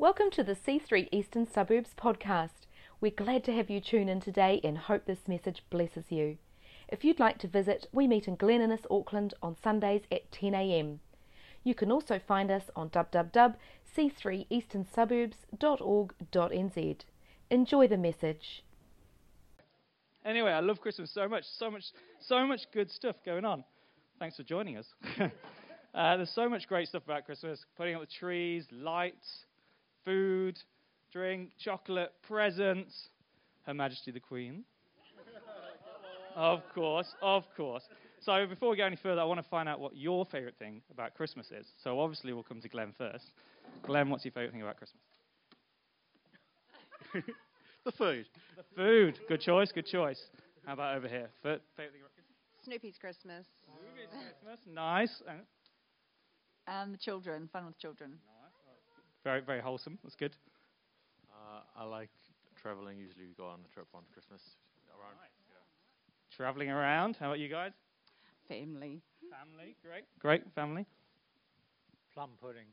Welcome to the C3 Eastern Suburbs podcast. We're glad to have you tune in today and hope this message blesses you. If you'd like to visit, we meet in Glen Innes, Auckland on Sundays at 10am. You can also find us on www.c3easternsuburbs.org.nz. Enjoy the message. Anyway, I love Christmas so much, so much, so much good stuff going on. Thanks for joining us. uh, there's so much great stuff about Christmas. Putting up the trees, lights, food, drink, chocolate, presents. Her Majesty the Queen. of course, of course. So before we go any further, I want to find out what your favourite thing about Christmas is. So obviously we'll come to Glenn first. Glenn, what's your favourite thing about Christmas? the food. The food. Good choice, good choice. How about over here? Favourite thing about Christmas? Snoopy's Christmas. Snoopy's Christmas. Nice. And And the children, fun with children. Very, very wholesome. That's good. Uh, I like traveling. Usually we go on a trip on Christmas around. Traveling around. How about you guys? Family. Family. Great. Great. Family. Plum pudding.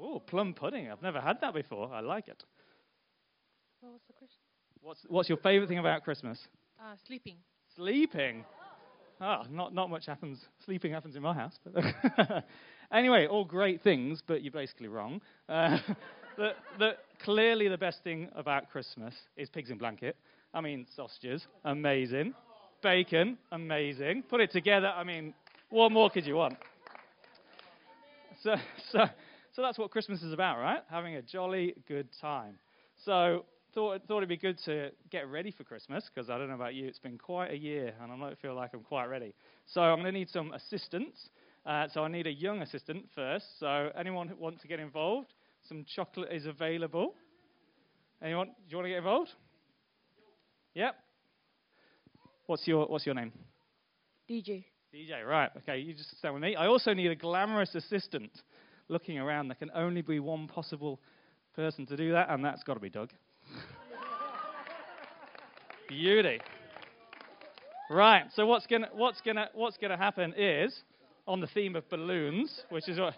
Oh, plum pudding. I've never had that before. I like it. What was the question? What's, what's your favourite thing about Christmas? Uh, sleeping. Sleeping. Ah, not, not much happens. Sleeping happens in my house. But anyway, all great things, but you're basically wrong. Uh, clearly, the best thing about Christmas is pigs in blanket. I mean, sausages, amazing. Bacon, amazing. Put it together, I mean, what more could you want? So, so, so that's what Christmas is about, right? Having a jolly good time. So, thought, thought it'd be good to get ready for Christmas because I don't know about you, it's been quite a year and I don't feel like I'm quite ready. So I'm going to need some assistance. Uh, so I need a young assistant first. So anyone who wants to get involved, some chocolate is available. Anyone? Do you want to get involved? Yep. What's your What's your name? DJ. DJ. Right. Okay. You just stand with me. I also need a glamorous assistant. Looking around, there can only be one possible person to do that, and that's got to be Doug. Beauty. Right. So what's gonna what's gonna what's gonna happen is on the theme of balloons, which is what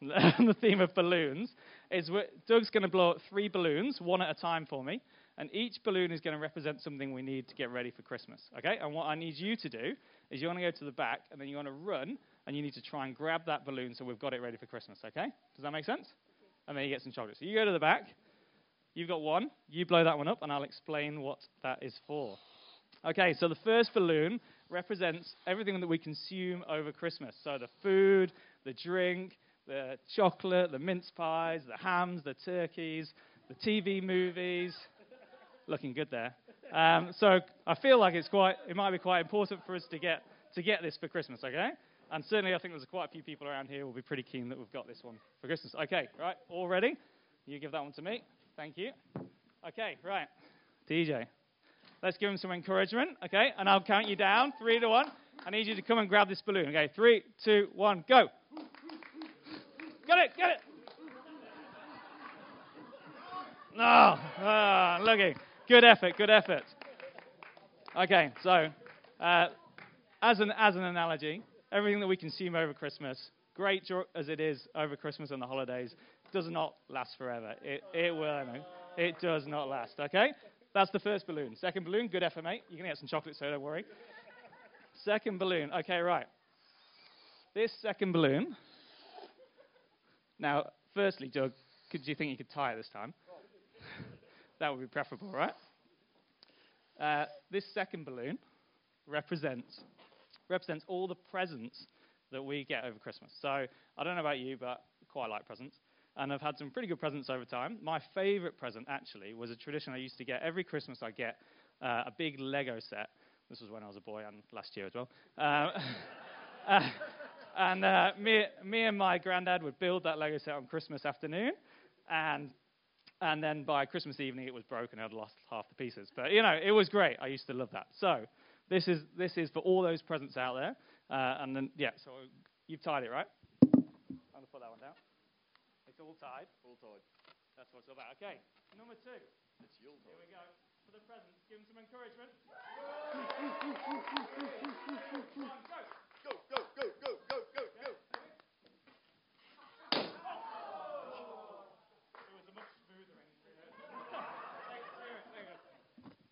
on the theme of balloons is Doug's going to blow up three balloons, one at a time for me, and each balloon is going to represent something we need to get ready for Christmas. Okay? And what I need you to do is you want to go to the back, and then you want to run, and you need to try and grab that balloon so we've got it ready for Christmas. Okay? Does that make sense? And then you get some chocolate. So you go to the back. You've got one. You blow that one up, and I'll explain what that is for. Okay, so the first balloon represents everything that we consume over Christmas. So the food, the drink, the chocolate, the mince pies, the hams, the turkeys, the TV movies. Looking good there. Um, so I feel like it's quite, it might be quite important for us to get to get this for Christmas, okay? And certainly I think there's quite a few people around here who will be pretty keen that we've got this one for Christmas. Okay, right, all ready? You give that one to me. Thank you. Okay, right. DJ. Let's give him some encouragement, okay? And I'll count you down. Three to one. I need you to come and grab this balloon, okay? Three, two, one, go. Get it, get it. No, ah, looking. Good effort, good effort. Okay, so uh, as, an, as an analogy, everything that we consume over Christmas, great as it is over Christmas and the holidays, does not last forever. It, it will. It does not last, okay? That's the first balloon. Second balloon, good effort, mate. You're going to get some chocolate, so don't worry. Second balloon, okay, right. This second balloon. Now, firstly, Doug, could you think you could tie it this time? that would be preferable, right? Uh, this second balloon represents represents all the presents that we get over Christmas. So I don't know about you, but I quite like presents. And I've had some pretty good presents over time. My favorite present, actually, was a tradition I used to get. Every Christmas, I get uh, a big Lego set. This was when I was a boy and last year as well. Uh, uh, and uh, me, me and my granddad would build that Lego set on Christmas afternoon. And, and then by Christmas evening, it was broken. I'd lost half the pieces. But, you know, it was great. I used to love that. So this is, this is for all those presents out there. Uh, and then, yeah, so you've tied it, right? I'm to put that one down all tied. All tied. That's what it's about. Okay, number two. It's your time. Here we go. For the present, give him some encouragement. Go. Go, go, go, go, go, go.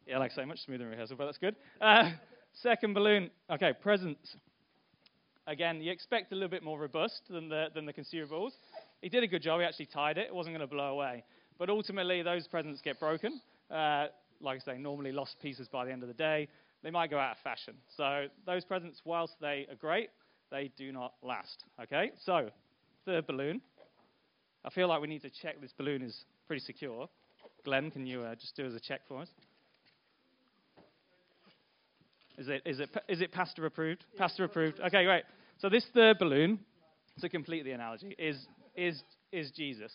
Yeah, like so much smoother in rehearsal, but that's good. Uh, second balloon. Okay, presents. Again, you expect a little bit more robust than the, than the consumables. He did a good job. He actually tied it. It wasn't going to blow away. But ultimately, those presents get broken. Uh, like I say, normally lost pieces by the end of the day. They might go out of fashion. So those presents, whilst they are great, they do not last. Okay? So, third balloon. I feel like we need to check this balloon is pretty secure. Glenn, can you uh, just do as a check for us? Is it, is it, is it pastor approved? Pastor approved. Okay, great. So this third balloon, to complete the analogy, is, is, is Jesus.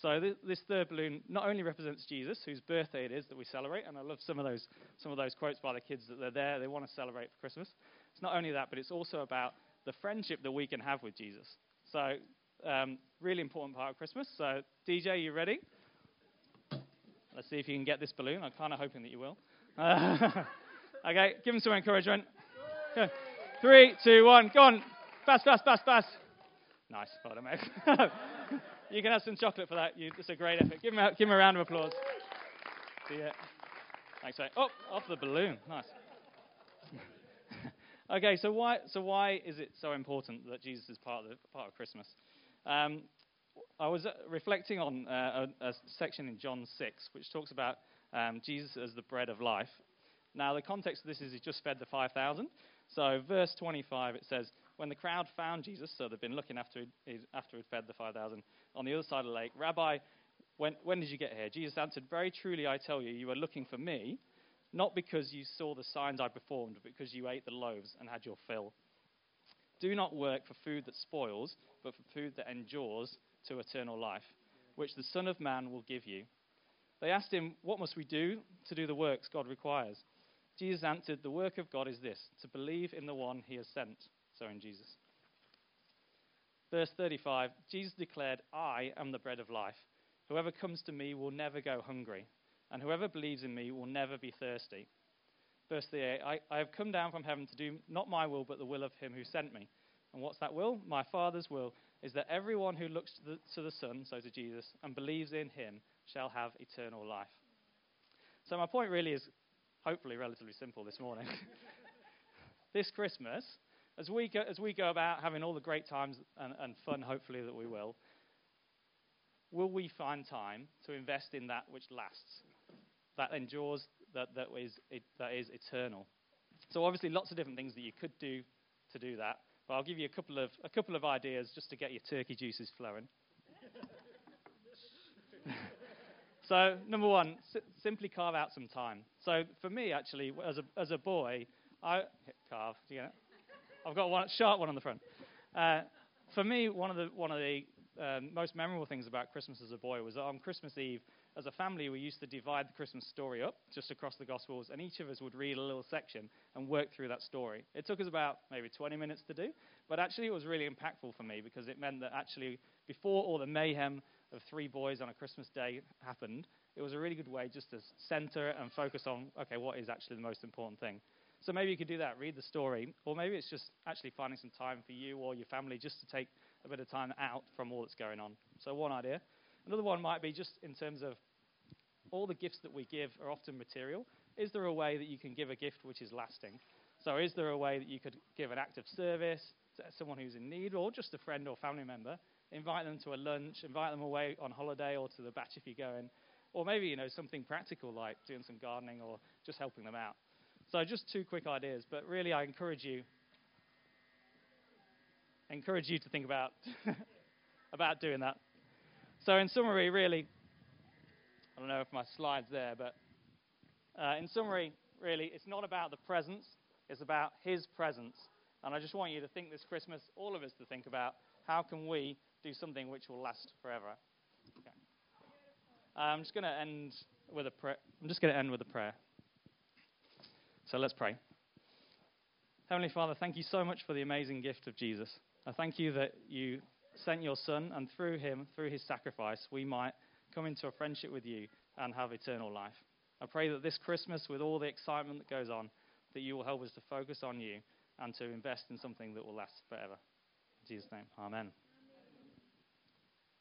So this, this, third balloon not only represents Jesus, whose birthday it is that we celebrate, and I love some of those, some of those quotes by the kids that they're there, they want to celebrate for Christmas. It's not only that, but it's also about the friendship that we can have with Jesus. So um, really important part of Christmas. So DJ, you ready? Let's see if you can get this balloon. I'm kind of hoping that you will. okay, give him some encouragement. Three, two, one, go on. Fast, fast, fast, fast. Nice, well done, you can have some chocolate for that. You, it's a great effort. Give him a, give him a round of applause. See. Thanks, mate. Oh, off the balloon. Nice. okay, so why, so why is it so important that Jesus is part of, part of Christmas? Um, I was uh, reflecting on uh, a, a, section in John 6, which talks about um, Jesus as the bread of life. Now, the context of this is he just fed the 5,000. So, verse 25, it says, When the crowd found Jesus, so they've been looking after he after he'd fed the 5,000, on the other side of the lake, Rabbi, when, when did you get here? Jesus answered, Very truly I tell you, you were looking for me, not because you saw the signs I performed, but because you ate the loaves and had your fill. Do not work for food that spoils, but for food that endures to eternal life, which the Son of Man will give you. They asked him, What must we do to do the works God requires? Jesus answered, The work of God is this, to believe in the one he has sent. In Jesus. Verse 35 Jesus declared, I am the bread of life. Whoever comes to me will never go hungry, and whoever believes in me will never be thirsty. Verse 38 I, I have come down from heaven to do not my will, but the will of him who sent me. And what's that will? My Father's will is that everyone who looks to the, to the Son, so to Jesus, and believes in him shall have eternal life. So, my point really is hopefully relatively simple this morning. this Christmas, as we, go, as we go about having all the great times and, and fun, hopefully, that we will, will we find time to invest in that which lasts, that endures, that, that, is, that is eternal? So, obviously, lots of different things that you could do to do that. But I'll give you a couple of, a couple of ideas just to get your turkey juices flowing. so, number one, simply carve out some time. So, for me, actually, as a, as a boy, I carve. Do you get it? I've got one sharp one on the front. Uh, for me, one of the one of the um, most memorable things about Christmas as a boy was that on Christmas Eve, as a family, we used to divide the Christmas story up just across the Gospels, and each of us would read a little section and work through that story. It took us about maybe 20 minutes to do, but actually it was really impactful for me because it meant that actually, before all the mayhem of three boys on a Christmas day happened, it was a really good way just to center and focus on, okay, what is actually the most important thing. So maybe you could do that, read the story, or maybe it's just actually finding some time for you or your family just to take a bit of time out from all that's going on. So, one idea. Another one might be just in terms of all the gifts that we give are often material. Is there a way that you can give a gift which is lasting? So, is there a way that you could give an act of service to someone who's in need, or just a friend or family member? Invite them to a lunch, invite them away on holiday or to the bach if you're going, or maybe you know something practical like doing some gardening or just helping them out. So, just two quick ideas, but really, I encourage you encourage you to think about about doing that. So, in summary, really, I don't know if my slide's there, but uh, in summary, really, it's not about the presents, it's about His presence. And I just want you to think this Christmas, all of us to think about how can we do something which will last forever. Okay. I'm just going to end with a prayer. I'm just going to end with a prayer. So let's pray. Heavenly Father, thank you so much for the amazing gift of Jesus. I thank you that you sent your Son, and through him, through his sacrifice, we might come into a friendship with you and have eternal life. I pray that this Christmas, with all the excitement that goes on, that you will help us to focus on you and to invest in something that will last forever. In Jesus' name, amen.